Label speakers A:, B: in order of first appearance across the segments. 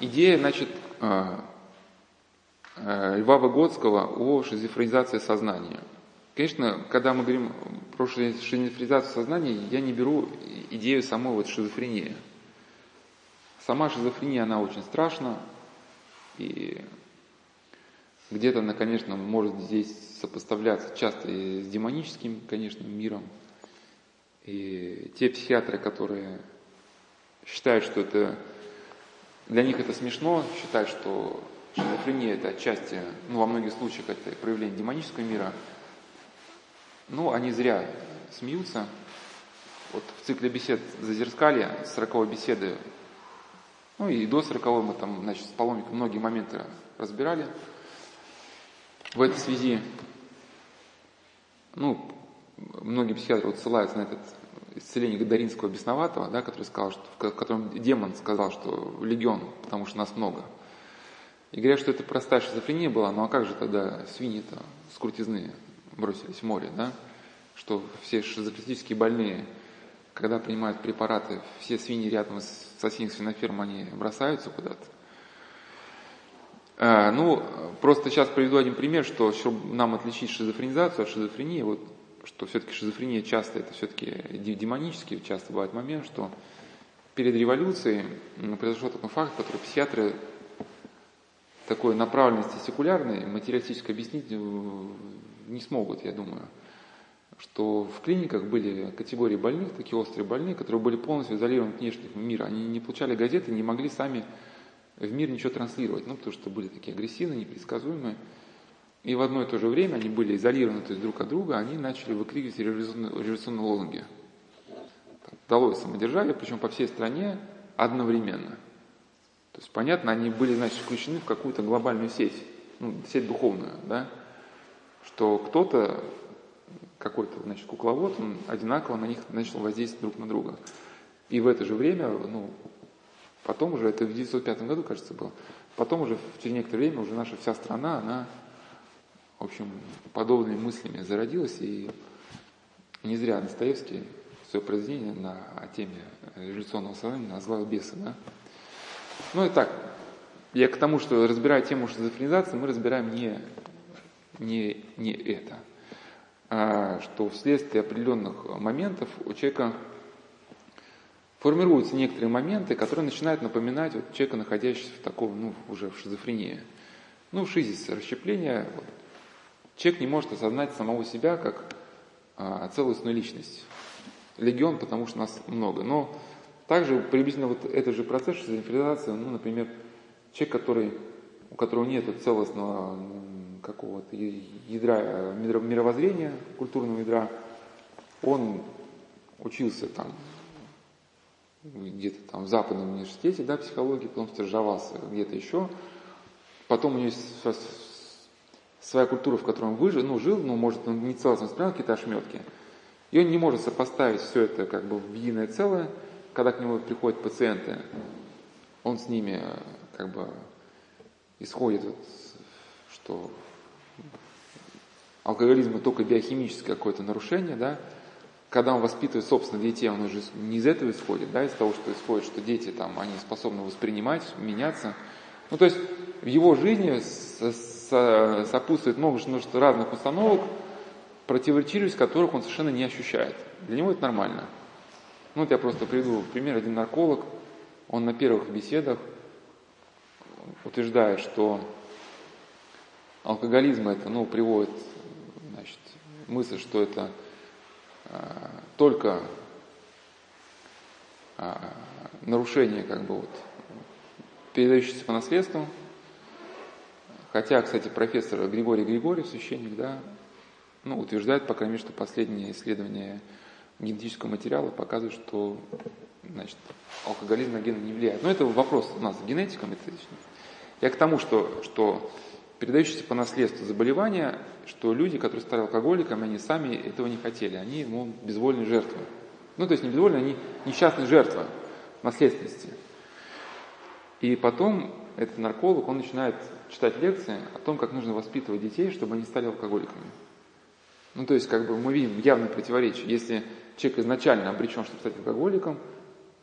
A: идея, значит, э, э, Льва Выгодского о шизофренизации сознания. Конечно, когда мы говорим про шизофренизацию сознания, я не беру идею самой вот шизофрении. Сама шизофрения, она очень страшна, и где-то она, конечно, может здесь сопоставляться часто и с демоническим, конечно, миром. И те психиатры, которые считают, что это для них это смешно, считают, что шизофрения это отчасти, ну, во многих случаях это проявление демонического мира, ну, они зря смеются. Вот в цикле бесед Зазерскалья, 40 беседы, ну и до 40 мы там, значит, с паломником многие моменты разбирали. В этой связи, ну, многие психиатры вот ссылаются на этот исцеление Гадаринского бесноватого, да, который сказал, что, в котором демон сказал, что легион, потому что нас много. И говорят, что это простая шизофрения была, ну а как же тогда свиньи-то с крутизны бросились в море, да? Что все шизофренические больные, когда принимают препараты, все свиньи рядом с соседних свиноферм, они бросаются куда-то. А, ну, просто сейчас приведу один пример, что чтобы нам отличить шизофренизацию от шизофрении, вот что все-таки шизофрения часто, это все-таки демонический часто бывает момент, что перед революцией произошел такой факт, который психиатры такой направленности секулярной, материалистической объяснить э, не смогут, я думаю. Что в клиниках были категории больных, такие острые больные, которые были полностью изолированы от внешнего мира. Они не получали газеты, не могли сами в мир ничего транслировать, ну, потому что были такие агрессивные, непредсказуемые. И в одно и то же время они были изолированы то есть друг от друга, они начали выкрикивать революционные, революционные лозунги. Далось самодержавие, причем по всей стране одновременно. То есть, понятно, они были, значит, включены в какую-то глобальную сеть, ну, сеть духовную, да, что кто-то, какой-то, значит, кукловод, он одинаково на них начал воздействовать друг на друга. И в это же время, ну, потом уже, это в 1905 году, кажется, было, потом уже через некоторое время уже наша вся страна, она в общем, подобными мыслями зародилась, и не зря Достоевский свое произведение на теме революционного сознания назвал «Бесы». Да? Ну и так, я к тому, что разбирая тему шизофренизации, мы разбираем не, не, не это, а что вследствие определенных моментов у человека формируются некоторые моменты, которые начинают напоминать вот человека, находящегося в таком, ну, уже в шизофрении. Ну, шизис, расщепление, вот, Человек не может осознать самого себя как а, целостную личность. Легион, потому что нас много. Но также приблизительно вот этот же процесс шизофренизации, ну, например, человек, который, у которого нет целостного какого-то ядра, мировоззрения, культурного ядра, он учился там где-то там в западном университете, да, психологии, потом стажировался где-то еще, потом у него своя культура, в которой он выжил, ну, жил, ну, может, он не целостно воспринял какие-то ошметки. И он не может сопоставить все это как бы в единое целое, когда к нему приходят пациенты, он с ними как бы исходит, вот, что алкоголизм это только биохимическое какое-то нарушение, да, когда он воспитывает собственных детей, он уже не из этого исходит, да, из того, что исходит, что дети там, они способны воспринимать, меняться. Ну, то есть в его жизни сопутствует множество разных установок, противоречивость которых он совершенно не ощущает. Для него это нормально. Ну вот я просто приведу пример. Один нарколог, он на первых беседах утверждает, что алкоголизм это, ну, приводит, значит, мысль, что это э, только э, нарушение, как бы вот, передающееся по наследству, Хотя, кстати, профессор Григорий Григорьев, священник, да, ну, утверждает, по крайней мере, что последние исследования генетического материала показывают, что значит, алкоголизм на гены не влияет. Но это вопрос у нас генетика методичный. Я к тому, что, что передающиеся по наследству заболевания, что люди, которые стали алкоголиками, они сами этого не хотели, они ну, безвольные жертвы. Ну, то есть не безвольные, они несчастные жертвы наследственности. И потом этот нарколог, он начинает читать лекции о том, как нужно воспитывать детей, чтобы они стали алкоголиками. Ну, то есть, как бы мы видим явное противоречие. Если человек изначально обречен, чтобы стать алкоголиком,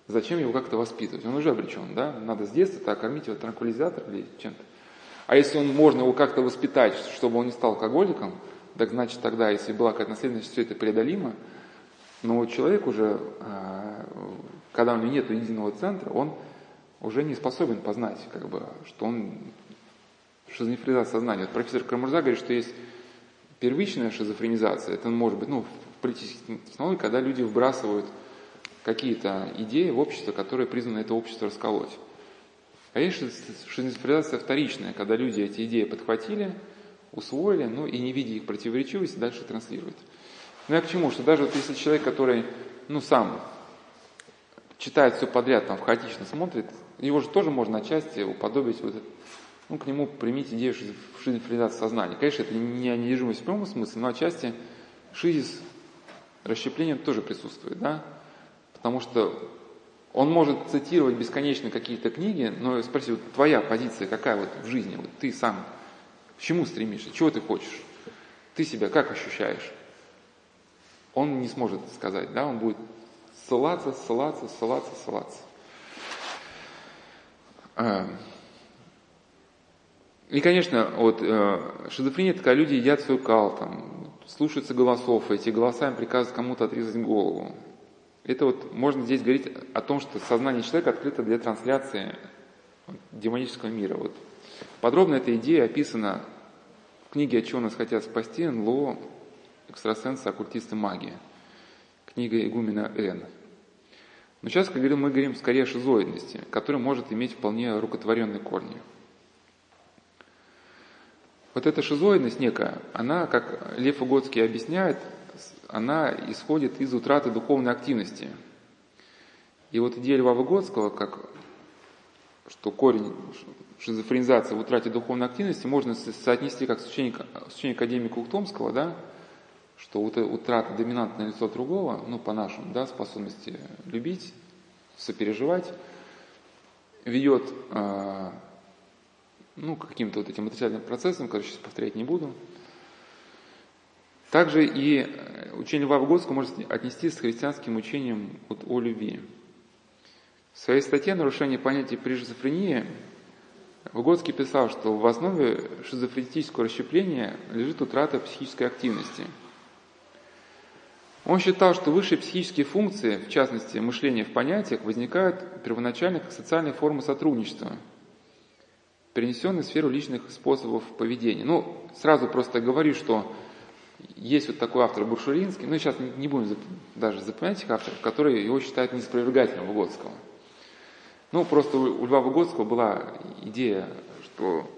A: зачем его как-то воспитывать? Он уже обречен, да? Надо с детства кормить его транквилизатор или чем-то. А если он, можно его как-то воспитать, чтобы он не стал алкоголиком, так значит тогда, если была какая-то наследственность, все это преодолимо, но человек уже, а, когда у него нет единого центра, он уже не способен познать, как бы, что он шизофренизация сознания. Вот профессор Кармурза говорит, что есть первичная шизофренизация, это может быть, ну, в политической технологии, когда люди вбрасывают какие-то идеи в общество, которые призваны это общество расколоть. А есть шизофренизация вторичная, когда люди эти идеи подхватили, усвоили, ну и не видя их противоречивости, дальше транслируют. Ну я к чему? Что даже вот если человек, который, ну сам читает все подряд, там, хаотично смотрит, его же тоже можно отчасти уподобить вот ну, к нему примите идею шизофренизации сознания. Конечно, это не недержимость в прямом смысле, но отчасти шизис, расщепление тоже присутствует, да? Потому что он может цитировать бесконечно какие-то книги, но спроси, вот твоя позиция какая вот в жизни, вот ты сам к чему стремишься, чего ты хочешь, ты себя как ощущаешь? Он не сможет сказать, да, он будет ссылаться, ссылаться, ссылаться, ссылаться. И, конечно, вот э, шизофрения когда люди едят свой кал, там, слушаются голосов, эти голоса им приказывают кому-то отрезать голову. Это вот можно здесь говорить о том, что сознание человека открыто для трансляции демонического мира. Вот. Подробно эта идея описана в книге «О чем нас хотят спасти» НЛО, экстрасенсы, оккультисты, магия. Книга игумена Н. Но сейчас, как говорим, мы говорим скорее о шизоидности, которая может иметь вполне рукотворенные корни. Вот эта шизоидность некая, она, как Лев Угодский объясняет, она исходит из утраты духовной активности. И вот идея Льва Выгодского, как, что корень шизофренизации в утрате духовной активности можно соотнести как с учением, с учением академика Ухтомского, да, что вот утрата доминантное лицо другого, ну, по-нашему, да, способности любить, сопереживать, ведет э, ну, каким-то вот этим отрицательным процессом, который сейчас повторять не буду, также и э, учение Льва Выгодского можно отнести с христианским учением вот о любви. В своей статье «Нарушение понятия при шизофрении» Выгодский писал, что в основе шизофренического расщепления лежит утрата психической активности. Он считал, что высшие психические функции, в частности мышление в понятиях, возникают первоначально как социальные формы сотрудничества, перенесенные в сферу личных способов поведения. Ну, сразу просто говорю, что есть вот такой автор Буршуринский, ну сейчас не будем даже запоминать этих авторов, которые его считают неспровергательным Выгодского. Ну, просто у Льва Выгодского была идея, что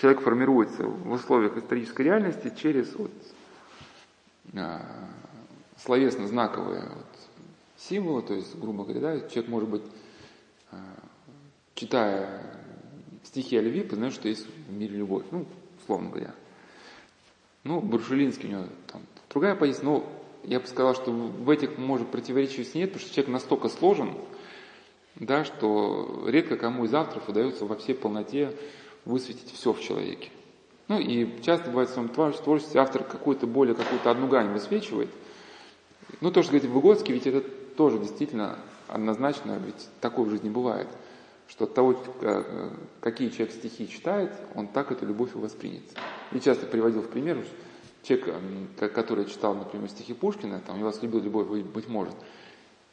A: человек формируется в условиях исторической реальности через вот, а, словесно-знаковые вот, символы, то есть, грубо говоря, да, человек может быть, а, читая стихи о любви, познает, что есть в мире любовь, ну, условно говоря. Ну, Буржулинский у него там другая позиция, но я бы сказал, что в этих, может, противоречивости нет, потому что человек настолько сложен, да, что редко кому из авторов удается во всей полноте высветить все в человеке. Ну и часто бывает в своем творчестве автор какую-то более, какую-то одну грань высвечивает. Ну то, что говорит Выгодский, ведь это тоже действительно однозначно, ведь такое в жизни бывает, что от того, э, какие человек стихи читает, он так эту любовь и воспринят. Я часто приводил в пример, человек, который читал, например, стихи Пушкина, там, «Я вас любил, любовь, быть может»,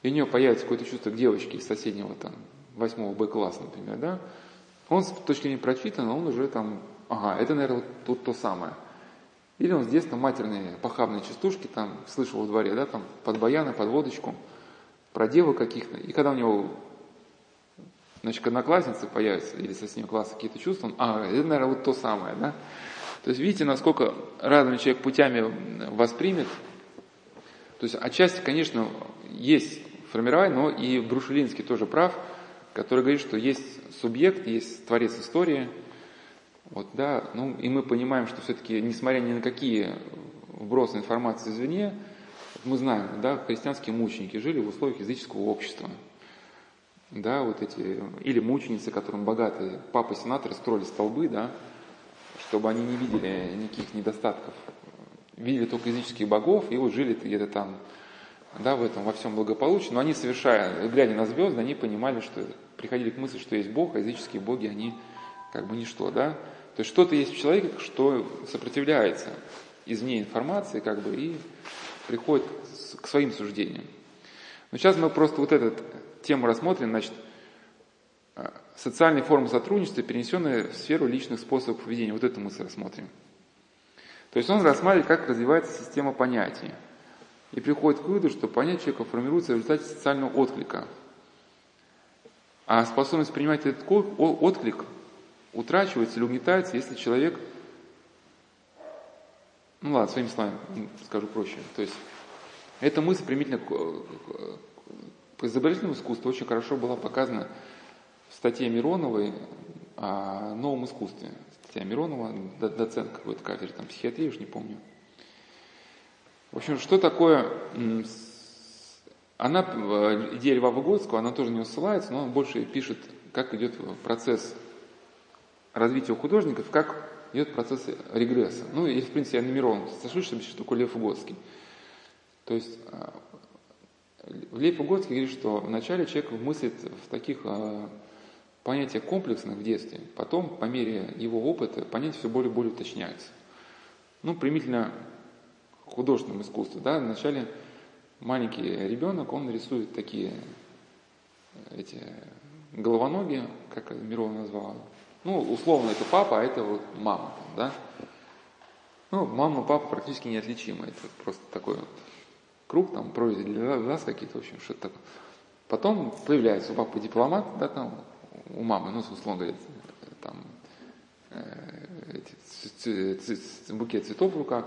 A: и у него появится какое-то чувство к девочке из соседнего, там, восьмого Б-класса, например, да, он с точки зрения прочитанного, он уже там, ага, это, наверное, тут то самое. Или он с детства матерные похабные частушки там слышал во дворе, да, там, под баяны, под водочку, про девок каких-то. И когда у него, значит, одноклассницы появятся, или со ним класса какие-то чувства, он, а, это, наверное, вот то самое, да. То есть видите, насколько разными человек путями воспримет. То есть отчасти, конечно, есть формирование, но и Брушелинский тоже прав, который говорит, что есть субъект, есть творец истории. Вот, да, ну, и мы понимаем, что все-таки, несмотря ни на какие вбросы информации извне, мы знаем, да, христианские мученики жили в условиях языческого общества. Да, вот эти, или мученицы, которым богатые папы-сенаторы строили столбы, да, чтобы они не видели никаких недостатков. Видели только языческих богов, и вот жили где-то там да, в этом во всем благополучии, но они, совершая, глядя на звезды, они понимали, что приходили к мысли, что есть Бог, а языческие боги, они как бы ничто, да. То есть что-то есть в человеке, что сопротивляется извне информации, как бы, и приходит к своим суждениям. Но сейчас мы просто вот эту тему рассмотрим, значит, а, социальные формы сотрудничества, перенесенные в сферу личных способов поведения. Вот это мы рассмотрим. То есть он рассматривает, как развивается система понятий. И приходит к выводу, что понятие человека формируется в результате социального отклика. А способность принимать этот отклик утрачивается или угнетается, если человек, ну ладно, своими словами скажу проще, то есть эта мысль примительно к изобразительному искусству очень хорошо была показана в статье Мироновой о новом искусстве. Статья Миронова, доцент какой-то кафедры, там психиатрии, уж не помню. В общем, что такое... Она, э, идея Льва Выгодского, она тоже не ссылается, но он больше пишет, как идет процесс развития у художников, как идет процесс регресса. Ну, и, в принципе, я на Мирон сошлюсь, что такое Лев Выгодский. То есть э, Лев Выгодский говорит, что вначале человек мыслит в таких э, понятиях комплексных в детстве, потом, по мере его опыта, понятия все более и более уточняются. Ну, примительно художественном искусстве. Да? Вначале маленький ребенок, он рисует такие эти головоноги, как Мирова назвала. Ну, условно, это папа, а это вот мама. Да? Ну, мама и папа практически неотличимы. Это просто такой вот круг, там, прорези для глаз какие-то, в общем, что-то такое. Потом появляется у папы дипломат, да, там, у мамы, ну, условно говоря, там, э, эти, букет цветов в руках,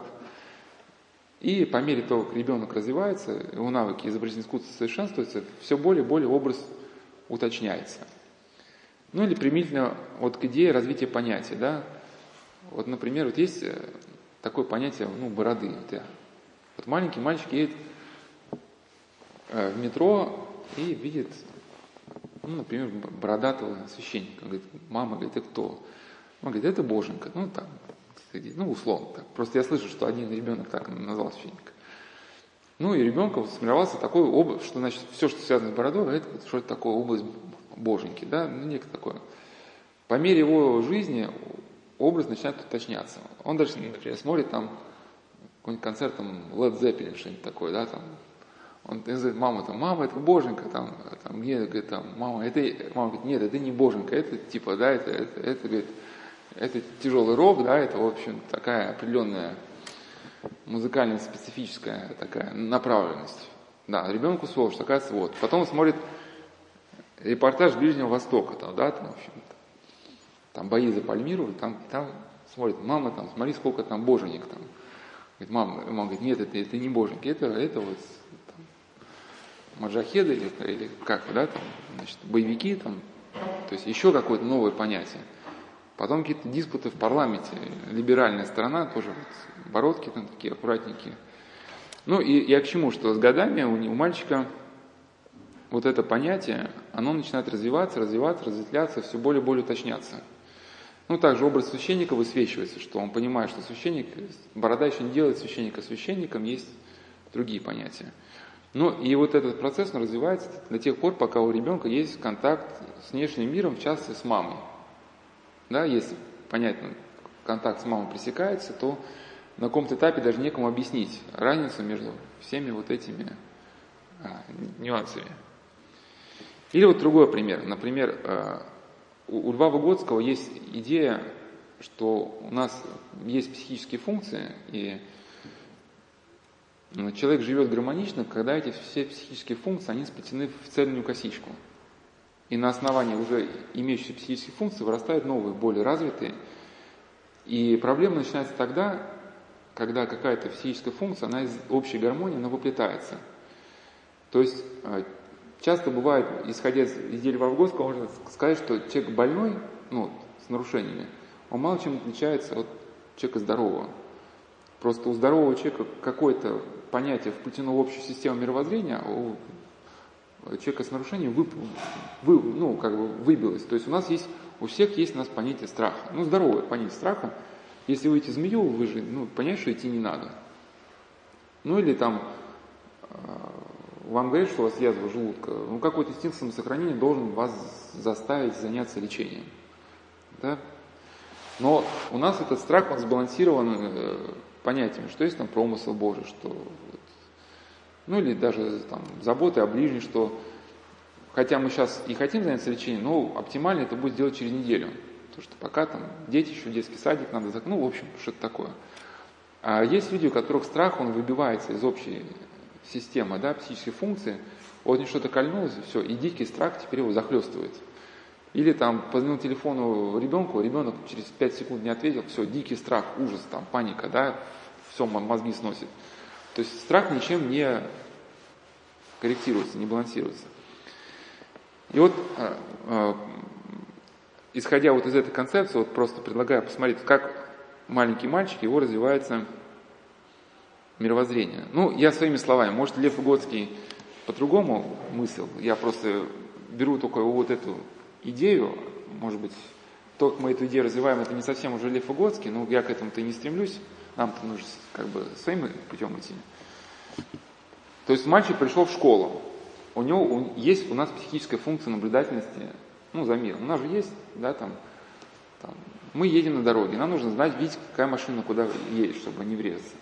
A: и по мере того, как ребенок развивается, его навыки изобразительного искусства совершенствуются, все более и более образ уточняется. Ну или примительно вот к идее развития понятия, да. Вот, например, вот есть э, такое понятие, ну, бороды. Вот, вот маленький мальчик едет в метро и видит, ну, например, бородатого священника. Он говорит, мама, говорит, это кто? Он говорит, это Боженька. Ну, там, ну, условно так. Просто я слышу, что один ребенок так назвал священника. Ну, и ребенка сформировался такой образ, что, значит, все, что связано с бородой, это что-то такое область боженьки, да, ну, некое такое. По мере его жизни образ начинает уточняться. Он даже, например, смотрит там какой-нибудь концерт, там, Led Zeppelin, что-нибудь такое, да, там, он говорит, мама, там, мама, это боженька, там, там, где, говорит, там, мама, это, мама говорит, нет, это не боженка, это, типа, да, это, это, это, говорит, это тяжелый рок, да, это, в общем, такая определенная музыкально специфическая такая направленность. Да, ребенку сложно, такая вот. Потом смотрит репортаж Ближнего Востока, там, да, там, в общем там бои за Пальмиру, там, там смотрит, мама, там, смотри, сколько там боженик там. Говорит, мама, мама говорит, нет, это, это не боженики, это, это вот маджахеды или, или как, да, там, значит, боевики, там, то есть еще какое-то новое понятие. Потом какие-то диспуты в парламенте. Либеральная сторона тоже вот, бородки там такие аккуратненькие. Ну и я к чему, что с годами у, у мальчика вот это понятие, оно начинает развиваться, развиваться, разветвляться, все более и более уточняться. Ну, также образ священника высвечивается, что он понимает, что священник, борода еще не делает священника священником, есть другие понятия. Ну, и вот этот процесс, он развивается до тех пор, пока у ребенка есть контакт с внешним миром, в частности, с мамой да, если, понятно, контакт с мамой пресекается, то на каком-то этапе даже некому объяснить разницу между всеми вот этими а, нюансами. Или вот другой пример. Например, а, у, Льва Выгодского есть идея, что у нас есть психические функции, и человек живет гармонично, когда эти все психические функции, они сплетены в цельную косичку – и на основании уже имеющихся психических функций вырастают новые, более развитые. И проблема начинается тогда, когда какая-то психическая функция, она из общей гармонии, она выплетается. То есть э, часто бывает, исходя из идеи Льва Выгодского, можно сказать, что человек больной, ну, с нарушениями, он мало чем отличается от человека здорового. Просто у здорового человека какое-то понятие вплетено в общую систему мировоззрения, у человека с нарушением вы, вы, ну, как бы выбилось. То есть у нас есть, у всех есть у нас понятие страха. Ну, здоровое понятие страха. Если вы идти змею, вы же, ну, понять, что идти не надо. Ну, или там, э, вам говорят, что у вас язва желудка, ну какой-то инстинкт самосохранения должен вас заставить заняться лечением. Да? Но у нас этот страх, он сбалансирован э, понятиями, что есть там промысел Божий, что ну или даже там заботы о ближнем, что хотя мы сейчас и хотим заняться лечением, но оптимально это будет сделать через неделю. Потому что пока там дети еще детский садик надо закрыть, ну в общем, что-то такое. А есть люди, у которых страх, он выбивается из общей системы, да, психической функции, вот не что-то кольнулось, и все, и дикий страх теперь его захлестывает. Или там позвонил телефону ребенку, ребенок через 5 секунд не ответил, все, дикий страх, ужас, там, паника, да, все, мозги сносит. То есть страх ничем не корректируется, не балансируется. И вот, э, э, исходя вот из этой концепции, вот просто предлагаю посмотреть, как маленький мальчик, его развивается мировоззрение. Ну, я своими словами, может, Лев Выгодский по-другому мыслил, я просто беру только вот эту идею, может быть, то, как мы эту идею развиваем, это не совсем уже Лев Угодский, но я к этому-то и не стремлюсь, нам-то нужно как бы своим путем идти. То есть мальчик пришел в школу, у него есть у нас психическая функция наблюдательности, ну, за миром. У нас же есть, да, там, там, мы едем на дороге, нам нужно знать, видеть, какая машина куда едет, чтобы не врезаться.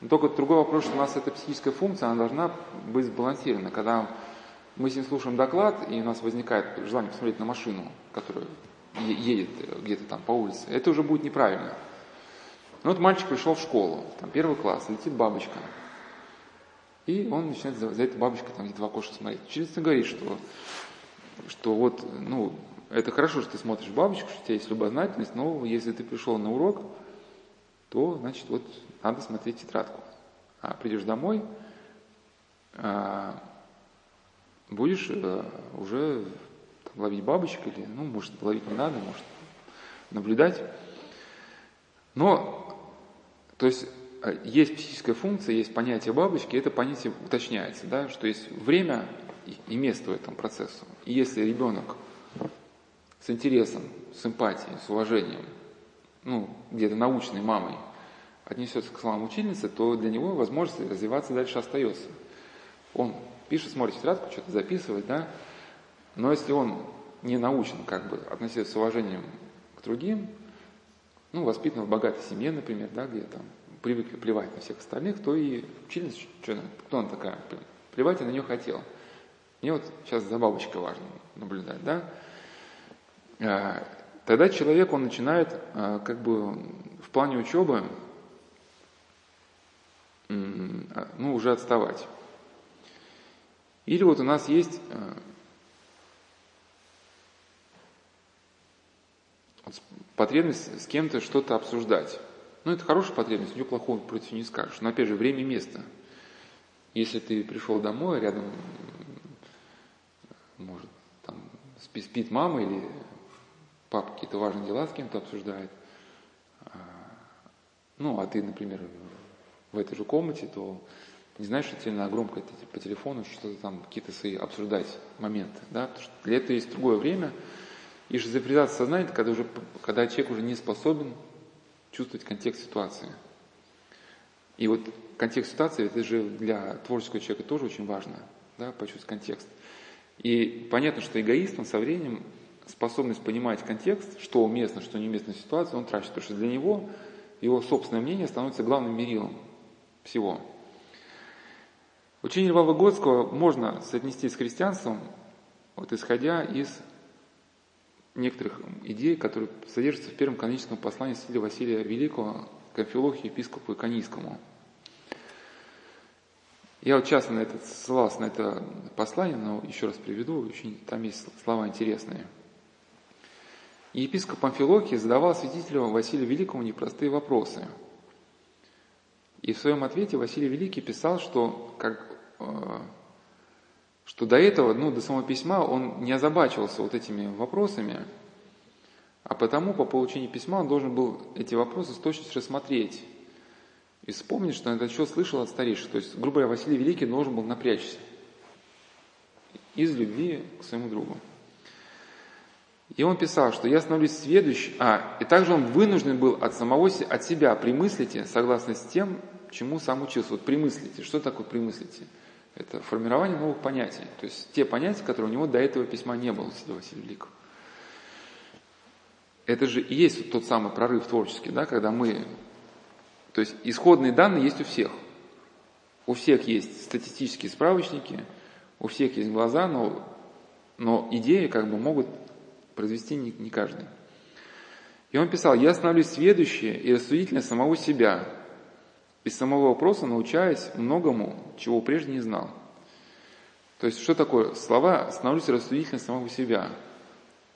A: Но только другой вопрос, что у нас эта психическая функция, она должна быть сбалансирована. Когда мы с ним слушаем доклад, и у нас возникает желание посмотреть на машину, которая едет где-то там по улице, это уже будет неправильно. Ну вот мальчик пришел в школу, там первый класс, летит бабочка. И он начинает за, за этой бабочкой там где-то в окошко смотреть. Учительница говорит, что, что вот, ну, это хорошо, что ты смотришь бабочку, что у тебя есть любознательность, но если ты пришел на урок, то, значит, вот надо смотреть тетрадку. А придешь домой, а, будешь а, уже там, ловить бабочек или, ну, может, ловить не надо, может, наблюдать. Но, то есть, а, есть психическая функция, есть понятие бабочки, это понятие уточняется, да, что есть время и место этому процессу. И если ребенок с интересом, с эмпатией, с уважением, ну, где-то научной мамой отнесется к словам учительницы, то для него возможность развиваться дальше остается. Он пишет, смотрит тетрадку, что-то записывает, да, но если он не научен как бы относиться с уважением к другим, ну, воспитан в богатой семье, например, да, где там привыкли плевать на всех остальных, то и учительница, что, кто она такая, плевать я на нее хотел. Мне вот сейчас за бабочкой важно наблюдать, да. А, тогда человек, он начинает а, как бы в плане учебы а, ну, уже отставать. Или вот у нас есть потребность с кем-то что-то обсуждать. Ну, это хорошая потребность, ничего плохого против не скажешь. Но опять же, время и место. Если ты пришел домой, рядом, может, там спит, мама или папа какие-то важные дела с кем-то обсуждает, ну, а ты, например, в этой же комнате, то не знаешь, что тебе надо громко по телефону что-то там, какие-то свои обсуждать моменты, да, потому что для этого есть другое время, и шизофренизация сознания, это когда, уже, когда человек уже не способен чувствовать контекст ситуации. И вот контекст ситуации, это же для творческого человека тоже очень важно, да, почувствовать контекст. И понятно, что эгоист, он со временем способность понимать контекст, что уместно, что неуместно в ситуации, он тратит, потому что для него его собственное мнение становится главным мерилом всего. Учение Льва Выгодского можно соотнести с христианством, вот исходя из некоторых идей, которые содержатся в первом каноническом послании святителя Василия Великого к Амфилохию, епископу Иконийскому. Я вот часто на это ссылался на это послание, но еще раз приведу, очень, там есть слова интересные. Епископ Амфилохий задавал святителю Василию Великому непростые вопросы – и в своем ответе Василий Великий писал, что, как, что до этого, ну, до самого письма он не озабачивался вот этими вопросами, а потому по получению письма он должен был эти вопросы с точностью рассмотреть и вспомнить, что он этот счет слышал от старейших. То есть, грубо говоря, Василий Великий должен был напрячься из любви к своему другу. И он писал, что я становлюсь сведущим, а, и также он вынужден был от самого от себя примыслите, согласно с тем, чему сам учился. Вот примыслите. Что такое примыслите? Это формирование новых понятий. То есть те понятия, которые у него до этого письма не было, Святого Василия Великого. Это же и есть тот самый прорыв творческий, да, когда мы... То есть исходные данные есть у всех. У всех есть статистические справочники, у всех есть глаза, но, но идеи как бы могут произвести не, не каждый. И он писал, я становлюсь сведущее и рассудительно самого себя, из самого вопроса научаясь многому, чего прежде не знал. То есть, что такое? Слова «становлюсь рассудительно самого себя».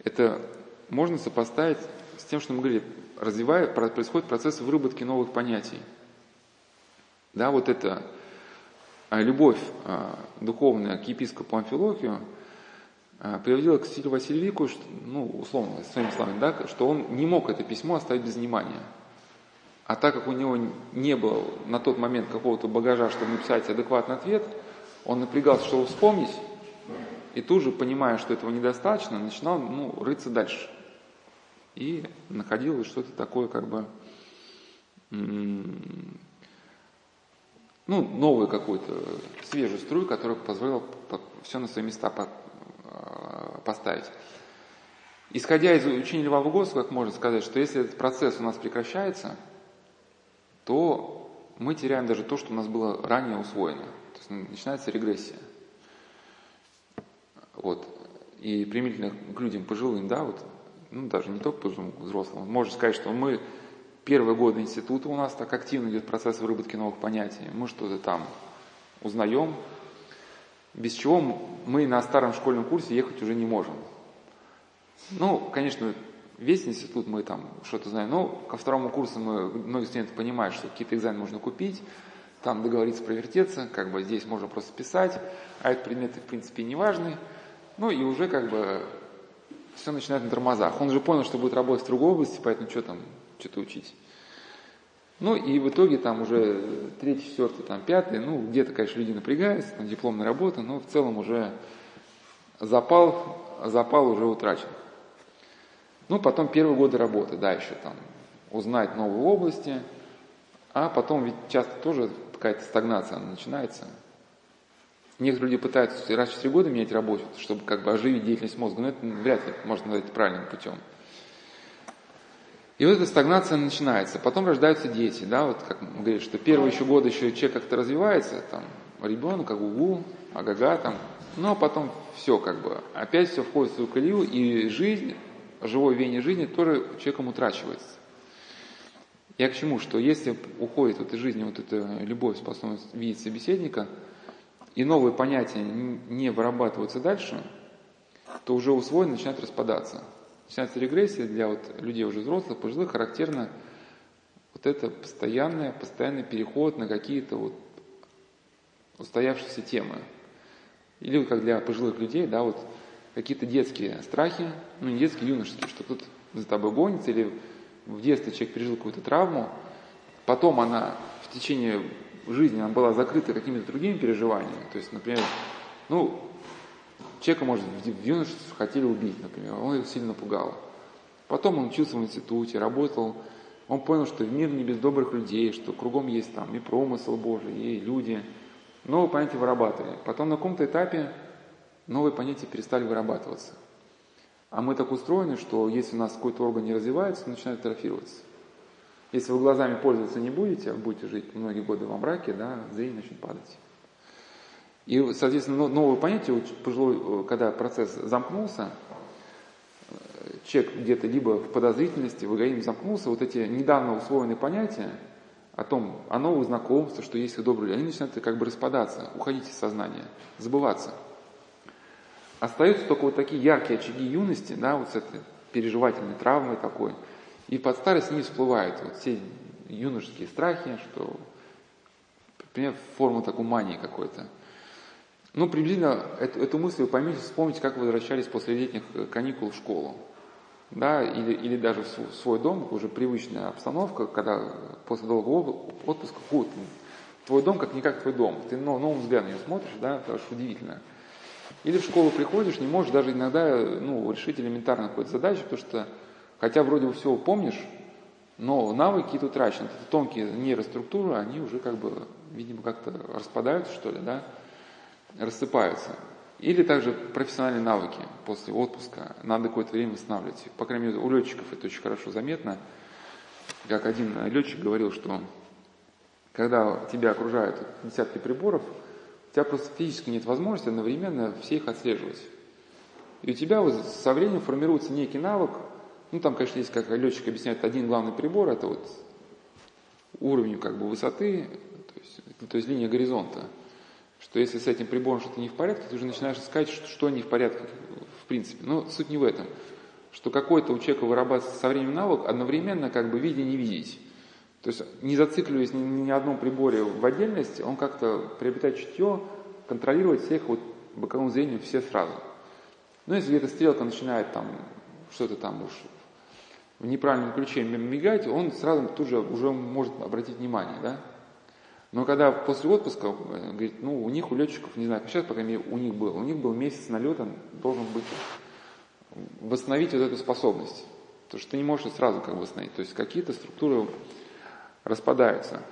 A: Это можно сопоставить с тем, что мы говорили, развивая, происходит процесс выработки новых понятий. Да, вот это а, любовь а, духовная к епископу Амфилохию а, приводила к Силию Васильевику, ну, условно, своими словами, да, что он не мог это письмо оставить без внимания. А так как у него не было на тот момент какого-то багажа, чтобы написать адекватный ответ, он напрягался, чтобы вспомнить, и тут же, понимая, что этого недостаточно, начинал ну, рыться дальше и находил что-то такое как бы ну, новую какую-то свежую струю, которая позволила все на свои места а, поставить. Исходя из учения Льва Выгодского, как можно сказать, что если этот процесс у нас прекращается, то мы теряем даже то, что у нас было ранее усвоено. То есть начинается регрессия. Вот. И примительно к людям пожилым, да, вот ну, даже не только взрослым, можно сказать, что мы первые годы института у нас так активно идет процесс выработки новых понятий, мы что-то там узнаем, без чего мы на старом школьном курсе ехать уже не можем. Ну, конечно, весь институт мы там что-то знаем, но ко второму курсу мы, многие студенты понимают, что какие-то экзамены можно купить, там договориться провертеться, как бы здесь можно просто писать, а этот предмет в принципе не важный, ну и уже как бы все начинает на тормозах. Он же понял, что будет работать в другой области, поэтому что там, что-то учить. Ну и в итоге там уже третий, четвертый, там пятый, ну где-то, конечно, люди напрягаются, там дипломная работа, но в целом уже запал, запал уже утрачен. Ну, потом первые годы работы, да, еще там узнать новые области, а потом ведь часто тоже какая-то стагнация начинается – Некоторые люди пытаются раз в 4 года менять работу, чтобы как бы оживить деятельность мозга, но это вряд ли можно назвать правильным путем. И вот эта стагнация начинается. Потом рождаются дети, да, вот как мы говорим, что первые еще годы еще человек как-то развивается, там, ребенок, как угу, агага, там, но потом все как бы, опять все входит в свою колею, и жизнь, живое веяние жизни тоже человеком утрачивается. Я к чему? Что если уходит вот из жизни вот эта любовь, способность видеть собеседника – и новые понятия не вырабатываются дальше, то уже усвоенное начинает распадаться. Начинается регрессия для вот людей уже взрослых, пожилых, характерно вот это постоянное, постоянный переход на какие-то вот устоявшиеся темы. Или как для пожилых людей, да, вот какие-то детские страхи, ну не детские, юношеские, что тут за тобой гонится, или в детстве человек пережил какую-то травму, потом она в течение жизнь она была закрыта какими-то другими переживаниями. То есть, например, ну, человека, может, в юношестве хотели убить, например, он его сильно пугал. Потом он учился в институте, работал, он понял, что мир не без добрых людей, что кругом есть там и промысл Божий, и люди. Новые понятия вырабатывали. Потом на каком-то этапе новые понятия перестали вырабатываться. А мы так устроены, что если у нас какой-то орган не развивается, он начинает атрофироваться. Если вы глазами пользоваться не будете, а будете жить многие годы во мраке, да, зрение начнет падать. И, соответственно, новое понятие, пожилой, когда процесс замкнулся, человек где-то либо в подозрительности, в эгоизме замкнулся, вот эти недавно усвоенные понятия о том, о новых знакомствах, что есть добрые люди, они начинают как бы распадаться, уходить из сознания, забываться. Остаются только вот такие яркие очаги юности, да, вот с этой переживательной травмой такой – и под старость не всплывают вот все юношеские страхи, что, например, форма такой мании какой-то. Ну, приблизительно эту, эту мысль вы поймете, вспомните, как вы возвращались после летних э, каникул в школу. Да, или, или даже в свой дом, уже привычная обстановка, когда после долгого отпуска ходит твой дом как никак твой дом. Ты новым взглядом ее смотришь, да, это аж удивительно. Или в школу приходишь, не можешь даже иногда ну, решить элементарно какую-то задачу, потому что Хотя вроде бы все помнишь, но навыки какие-то утрачены. Это тонкие нейроструктуры, они уже как бы, видимо, как-то распадаются, что ли, да. рассыпаются. Или также профессиональные навыки после отпуска надо какое-то время восстанавливать. По крайней мере, у летчиков это очень хорошо заметно. Как один летчик говорил, что когда тебя окружают десятки приборов, тебя просто физически нет возможности одновременно все их отслеживать. И у тебя вот со временем формируется некий навык, ну там, конечно, есть, как летчик объясняет, один главный прибор, это вот уровень как бы высоты, то есть, то есть линия горизонта что если с этим прибором что-то не в порядке, ты уже начинаешь искать, что, что не в порядке в принципе. Но суть не в этом. Что какой-то у человека вырабатывается со временем навык одновременно как бы видя не видеть. То есть не зацикливаясь ни, ни на одном приборе в отдельности, он как-то приобретает чутье, контролировать всех вот боковым зрением все сразу. Но если эта стрелка начинает там что-то там уж в неправильном ключе мигать, он сразу тут же уже может обратить внимание, да? Но когда после отпуска, э, говорит, ну, у них, у летчиков, не знаю, сейчас, пока у них был, у них был месяц налета, должен быть восстановить вот эту способность. Потому что ты не можешь сразу как бы восстановить. То есть какие-то структуры распадаются.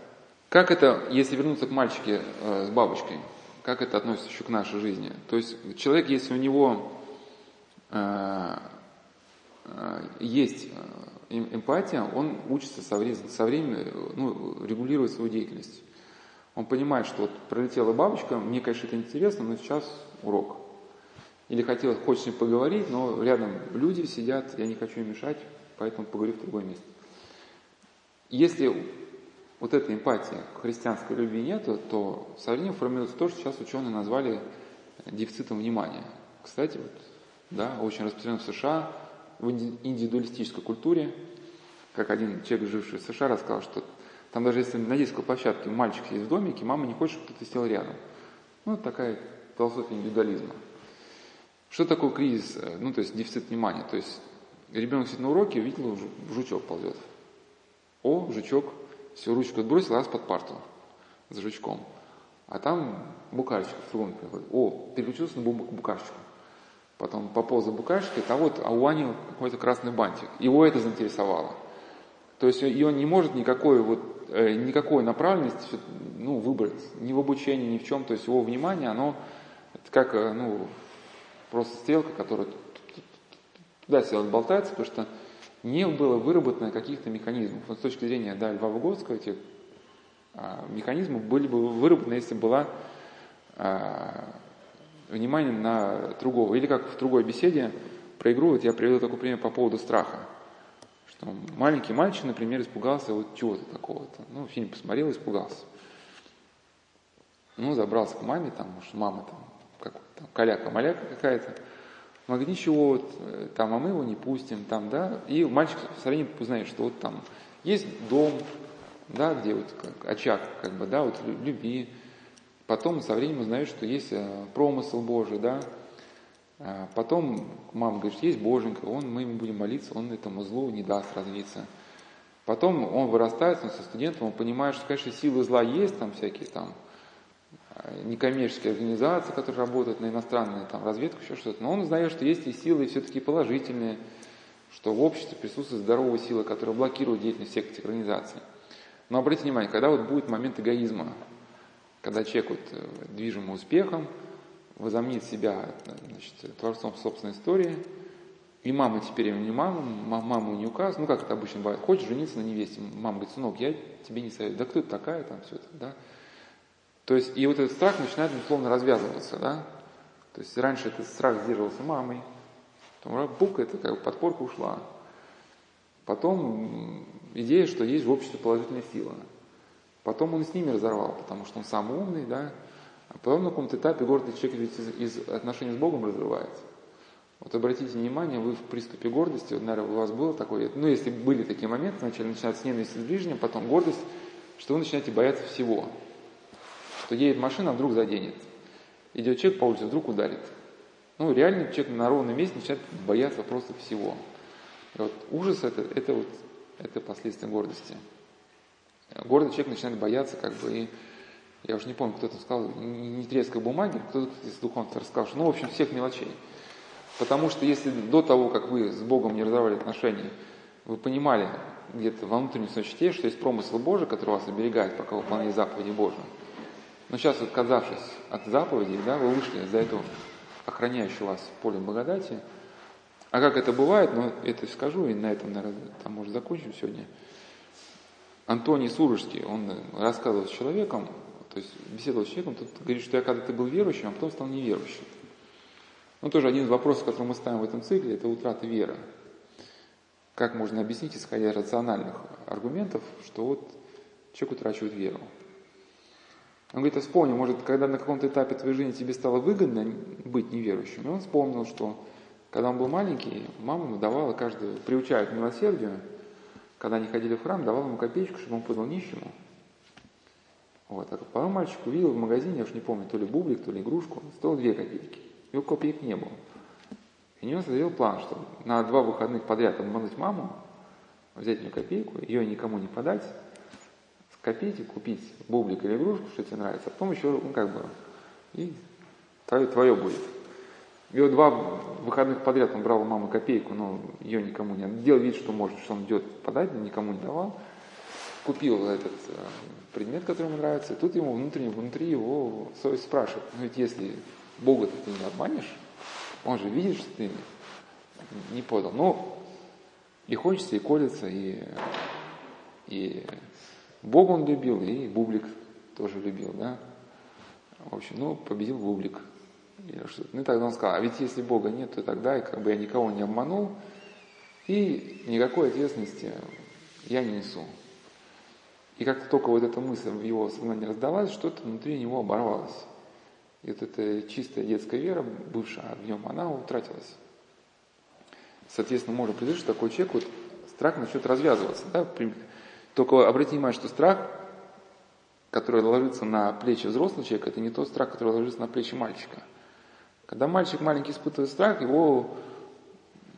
A: Как это, если вернуться к мальчике э, с бабочкой, как это относится еще к нашей жизни? То есть человек, если у него э, э, есть э, эм, эмпатия, он учится со, временем, со временем ну, регулировать свою деятельность. Он понимает, что вот пролетела бабочка, мне, конечно, это интересно, но сейчас урок. Или хотел, хочет с ним поговорить, но рядом люди сидят, я не хочу им мешать, поэтому поговорю в другое место. Если вот этой эмпатии к христианской любви нет, то со временем формируется то, что сейчас ученые назвали дефицитом внимания. Кстати, вот, да, очень распространено в США, в индивидуалистической культуре, как один человек, живший в США, рассказал, что там даже если на детской площадке мальчик сидит в домике, мама не хочет, чтобы кто-то сел рядом. Ну, такая философия индивидуализма. Что такое кризис, ну, то есть дефицит внимания? То есть ребенок сидит на уроке, увидел, жучок ползет. О, жучок, все, ручку отбросил, раз под парту за жучком. А там букашечка в другом приходит. О, переключился на букашечку. Потом пополз за букашечкой, а вот а у Ани какой-то красный бантик. Его это заинтересовало. То есть ее не может никакой вот Э, никакой направленности ну, выбрать, ни в обучении, ни в чем. То есть его внимание, оно это как э, ну, просто стрелка, которая туда-сюда болтается, потому что не было выработано каких-то механизмов. Вот с точки зрения да, Льва Выгодского, эти а, механизмы были бы выработаны, если была а, внимание на другого. Или как в другой беседе про игру, вот я привел такой пример по поводу страха. Что маленький мальчик, например, испугался вот чего-то такого-то. Ну, фильм посмотрел, испугался. Ну, забрался к маме, там, может, мама там, как там, каляка-маляка какая-то. Ничего, вот, э, там, а мы его не пустим, там, да. И мальчик со временем узнает, что вот там есть дом, да, где вот как, очаг, как бы, да, вот любви. Потом со временем узнает, что есть э, промысел Божий, да, а потом мама говорит, есть Боженька, он, мы ему будем молиться, он этому злу не даст развиться. Потом он вырастает, он со студентом, он понимает, что, конечно, силы зла есть, там всякие там некоммерческие организации, которые работают на иностранную там, разведку, еще что-то. Но он узнает, что есть и силы все-таки положительные, что в обществе присутствует здоровая сила, которая блокирует деятельность всех этих организаций. Но обратите внимание, когда вот будет момент эгоизма, когда человек вот э, движим успехом, возомнит себя значит, творцом собственной истории, и мама теперь ему не мама, маму не указ, ну как это обычно бывает, хочешь жениться на невесте, мама говорит, сынок, я тебе не советую, да кто ты такая, там все это, да. То есть, и вот этот страх начинает, условно, развязываться, да. То есть, раньше этот страх сдерживался мамой, потом бук, это как бы подпорка ушла. Потом идея, что есть в обществе положительная сила. Потом он с ними разорвал, потому что он самый умный, да, а потом на каком-то этапе гордый человек ведь из, из отношений с Богом разрывается. Вот обратите внимание, вы в приступе гордости, вот, наверное, у вас было такое, ну, если были такие моменты, вначале начинается ненависть с ближним, потом гордость, что вы начинаете бояться всего. Что едет машина, а вдруг заденет. Идет человек по улице, вдруг ударит. Ну, реально человек на ровном месте начинает бояться просто всего. И вот ужас это, это вот, это последствия гордости. Гордый человек начинает бояться как бы и я уже не помню, кто это сказал, не треская бумаги, кто-то из духовных рассказал, что, ну, в общем, всех мелочей. Потому что если до того, как вы с Богом не разорвали отношения, вы понимали где-то во внутреннем сочете, что есть промысел Божий, который вас оберегает, пока вы выполняете заповеди Божьи, Но сейчас, отказавшись от заповедей, да, вы вышли за эту охраняющую вас поле благодати. А как это бывает, ну, это скажу, и на этом, наверное, там, может, закончим сегодня. Антоний Сурожский, он рассказывал с человеком, то есть беседовал с человеком, тот говорит, что я когда-то был верующим, а потом стал неверующим. Ну, тоже один из вопросов, который мы ставим в этом цикле, это утрата веры. Как можно объяснить, исходя из рациональных аргументов, что вот человек утрачивает веру. Он говорит, вспомни, может, когда на каком-то этапе твоей жизни тебе стало выгодно быть неверующим, и он вспомнил, что когда он был маленький, мама ему давала каждую, приучая к милосердию, когда они ходили в храм, давала ему копеечку, чтобы он подал нищему. Вот. А потом мальчик увидел в магазине, я уж не помню, то ли бублик, то ли игрушку, стоил две копейки. Его копеек не было. И у него созрел план, что на два выходных подряд обмануть маму, взять у копейку, ее никому не подать, скопить и купить бублик или игрушку, что тебе нравится, а потом еще, ну как бы, и твое, твое будет. И вот два выходных подряд он брал у мамы копейку, но ее никому не делал вид, что может, что он идет подать, никому не давал. Купил этот э, предмет, который ему нравится, и тут ему внутренне, внутри его совесть спрашивает, ну ведь если Бога ты не обманешь, он же видит, что ты не подал. Ну, и хочется, и колется, и, и Бога он любил, и Бублик тоже любил, да. В общем, ну, победил Бублик. Или что ну, и тогда он сказал, а ведь если Бога нет, то тогда и как бы я никого не обманул, и никакой ответственности я не несу. И как только вот эта мысль в его сознании раздалась, что-то внутри него оборвалось. И вот эта чистая детская вера, бывшая в нем, она утратилась. Соответственно, можно предположить, что такой человек, вот страх начнет развязываться. Да? Только обратите внимание, что страх, который ложится на плечи взрослого человека, это не тот страх, который ложится на плечи мальчика. Когда мальчик маленький испытывает страх, его э,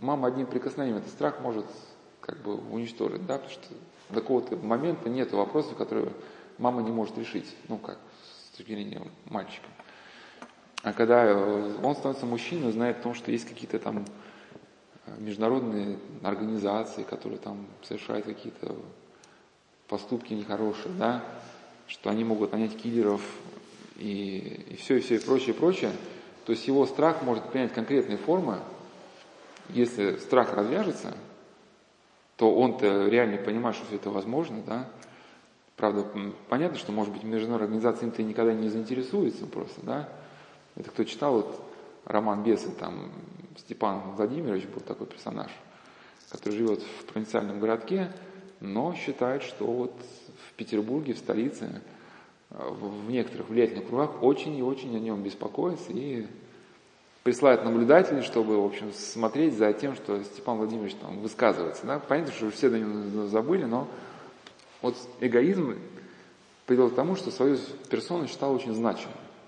A: мама одним прикосновением этот страх может как бы уничтожить, да, потому что до какого-то момента нет вопросов, которые мама не может решить. Ну как, точки зрения мальчика. А когда э, он становится мужчиной, знает о том, что есть какие-то там международные организации, которые там совершают какие-то поступки нехорошие, да, что они могут нанять киллеров и, и все, и все, и прочее, и прочее, то есть его страх может принять конкретные формы. Если страх развяжется, то он-то реально понимает, что все это возможно, да, Правда, понятно, что, может быть, международная организация им-то никогда не заинтересуется просто, да. Это кто читал вот роман «Бесы», там Степан Владимирович был такой персонаж, который живет в провинциальном городке, но считает, что вот в Петербурге, в столице, в некоторых влиятельных кругах очень и очень о нем беспокоятся и присылают наблюдателей, чтобы, в общем, смотреть за тем, что Степан Владимирович там высказывается. Да? Понятно, что все до него забыли, но вот эгоизм привел к тому, что свою персону считал очень значимой.